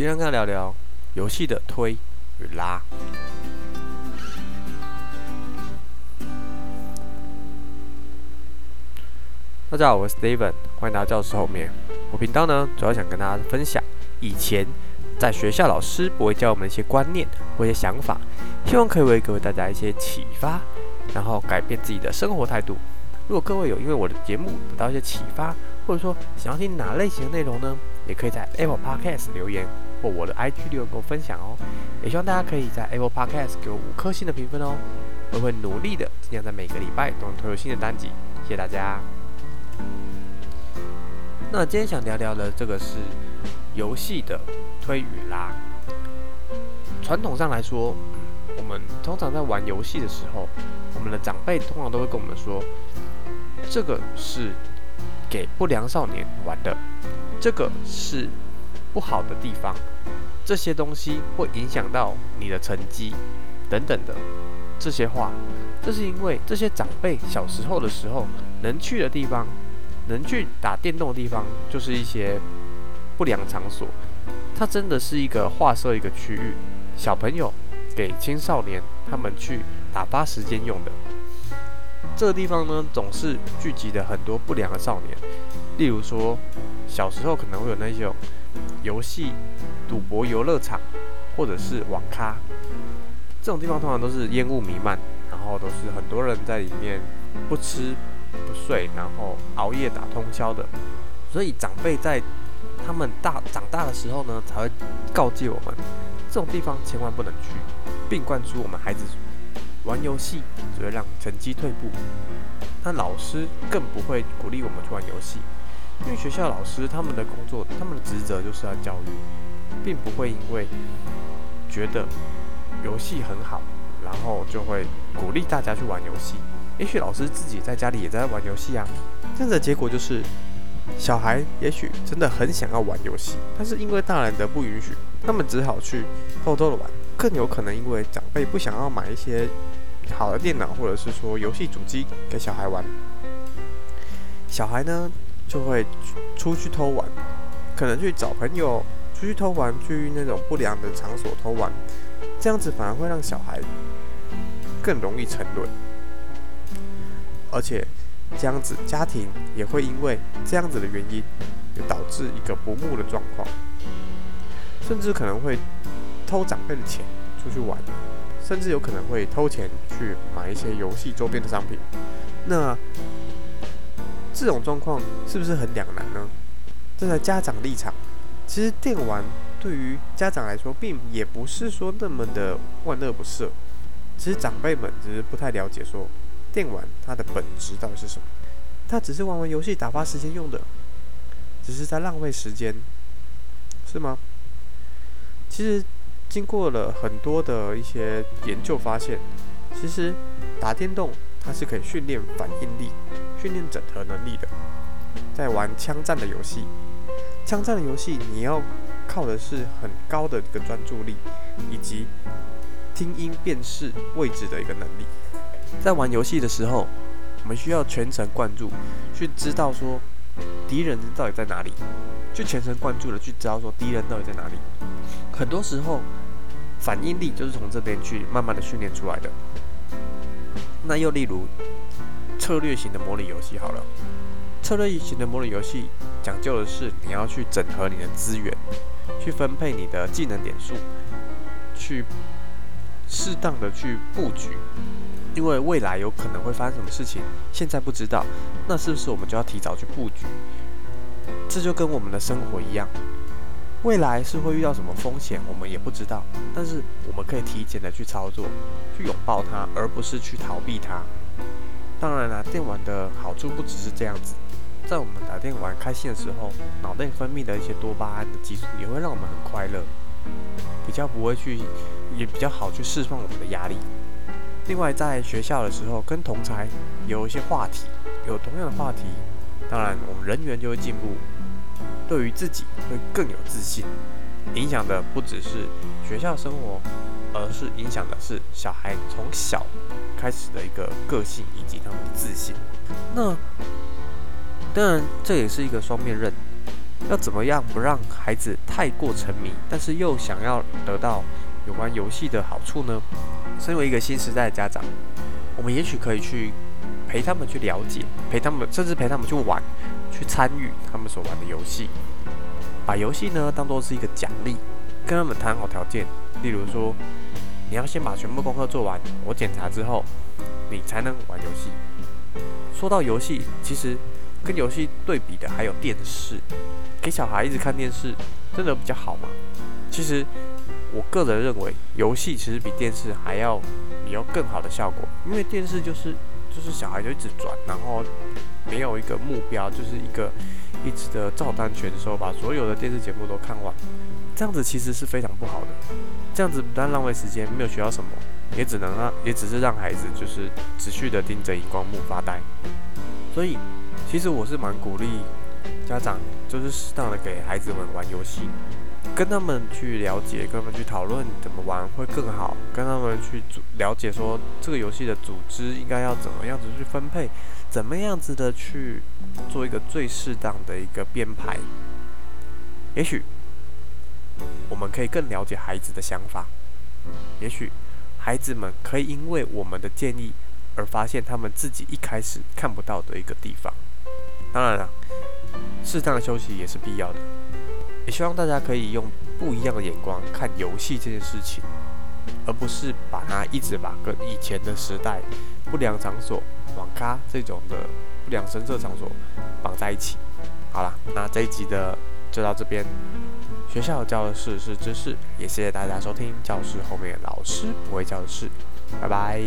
今天跟他聊聊游戏的推与拉。大家好，我是 Steven，欢迎来到教室后面。我频道呢，主要想跟大家分享以前在学校老师不会教我们的一些观念或一些想法，希望可以为各位大家一些启发，然后改变自己的生活态度。如果各位有因为我的节目得到一些启发，或者说想要听哪类型的内容呢，也可以在 Apple Podcast 留言或我的 IG 留言跟我分享哦。也希望大家可以在 Apple Podcast 给我五颗星的评分哦。我会努力的，尽量在每个礼拜都能推出新的单集。谢谢大家。那今天想聊聊的这个是游戏的推与拉。传统上来说，我们通常在玩游戏的时候，我们的长辈通常都会跟我们说，这个是给不良少年玩的，这个是不好的地方，这些东西会影响到你的成绩等等的这些话。这是因为这些长辈小时候的时候能去的地方。能去打电动的地方，就是一些不良场所。它真的是一个划设一个区域，小朋友给青少年他们去打发时间用的。这个地方呢，总是聚集了很多不良的少年。例如说，小时候可能会有那种游戏、赌博游乐场，或者是网咖。这种地方通常都是烟雾弥漫，然后都是很多人在里面不吃。不睡，然后熬夜打通宵的，所以长辈在他们大长大的时候呢，才会告诫我们，这种地方千万不能去，并灌输我们孩子玩游戏只会让成绩退步。那老师更不会鼓励我们去玩游戏，因为学校老师他们的工作，他们的职责就是要教育，并不会因为觉得游戏很好，然后就会鼓励大家去玩游戏。也许老师自己在家里也在玩游戏啊，这样的结果就是，小孩也许真的很想要玩游戏，但是因为大人的不允许，他们只好去偷偷的玩。更有可能因为长辈不想要买一些好的电脑，或者是说游戏主机给小孩玩，小孩呢就会出去偷玩，可能去找朋友出去偷玩，去那种不良的场所偷玩，这样子反而会让小孩更容易沉沦。而且，这样子家庭也会因为这样子的原因，就导致一个不睦的状况，甚至可能会偷长辈的钱出去玩，甚至有可能会偷钱去买一些游戏周边的商品。那这种状况是不是很两难呢？站在家长立场，其实电玩对于家长来说，并也不是说那么的万恶不赦。其实长辈们只是不太了解说。电玩它的本质到底是什么？它只是玩玩游戏打发时间用的，只是在浪费时间，是吗？其实经过了很多的一些研究发现，其实打电动它是可以训练反应力、训练整合能力的。在玩枪战的游戏，枪战的游戏你要靠的是很高的一个专注力，以及听音辨识位置的一个能力。在玩游戏的时候，我们需要全神贯注，去知道说敌人到底在哪里，就全神贯注的去知道说敌人到底在哪里。很多时候，反应力就是从这边去慢慢的训练出来的。那又例如策略型的模拟游戏好了，策略型的模拟游戏讲究的是你要去整合你的资源，去分配你的技能点数，去适当的去布局。因为未来有可能会发生什么事情，现在不知道，那是不是我们就要提早去布局？这就跟我们的生活一样，未来是会遇到什么风险，我们也不知道，但是我们可以提前的去操作，去拥抱它，而不是去逃避它。当然啦，电玩的好处不只是这样子，在我们打电玩开心的时候，脑内分泌的一些多巴胺的激素也会让我们很快乐，比较不会去，也比较好去释放我们的压力。另外，在学校的时候，跟同才有一些话题，有同样的话题，当然我们人缘就会进步，对于自己会更有自信。影响的不只是学校生活，而是影响的是小孩从小开始的一个个性以及他们的自信。那当然，这也是一个双面刃。要怎么样不让孩子太过沉迷，但是又想要得到有关游戏的好处呢？身为一个新时代的家长，我们也许可以去陪他们去了解，陪他们，甚至陪他们去玩，去参与他们所玩的游戏，把游戏呢当作是一个奖励，跟他们谈好条件，例如说，你要先把全部功课做完，我检查之后，你才能玩游戏。说到游戏，其实跟游戏对比的还有电视。给小孩一直看电视，真的比较好吗？其实，我个人认为，游戏其实比电视还要有更好的效果。因为电视就是就是小孩就一直转，然后没有一个目标，就是一个一直的照单全收，把所有的电视节目都看完。这样子其实是非常不好的。这样子不但浪费时间，没有学到什么，也只能让也只是让孩子就是持续的盯着荧光幕发呆。所以，其实我是蛮鼓励。家长就是适当的给孩子们玩游戏，跟他们去了解，跟他们去讨论怎么玩会更好，跟他们去组了解说这个游戏的组织应该要怎么样子去分配，怎么样子的去做一个最适当的一个编排。也许我们可以更了解孩子的想法，也许孩子们可以因为我们的建议而发现他们自己一开始看不到的一个地方。当然了。适当的休息也是必要的，也希望大家可以用不一样的眼光看游戏这件事情，而不是把它一直把跟以前的时代不良场所、网咖这种的不良声色场所绑在一起。好了，那这一集的就到这边。学校教的事是知识，也谢谢大家收听教室后面老师不会教的事。拜拜。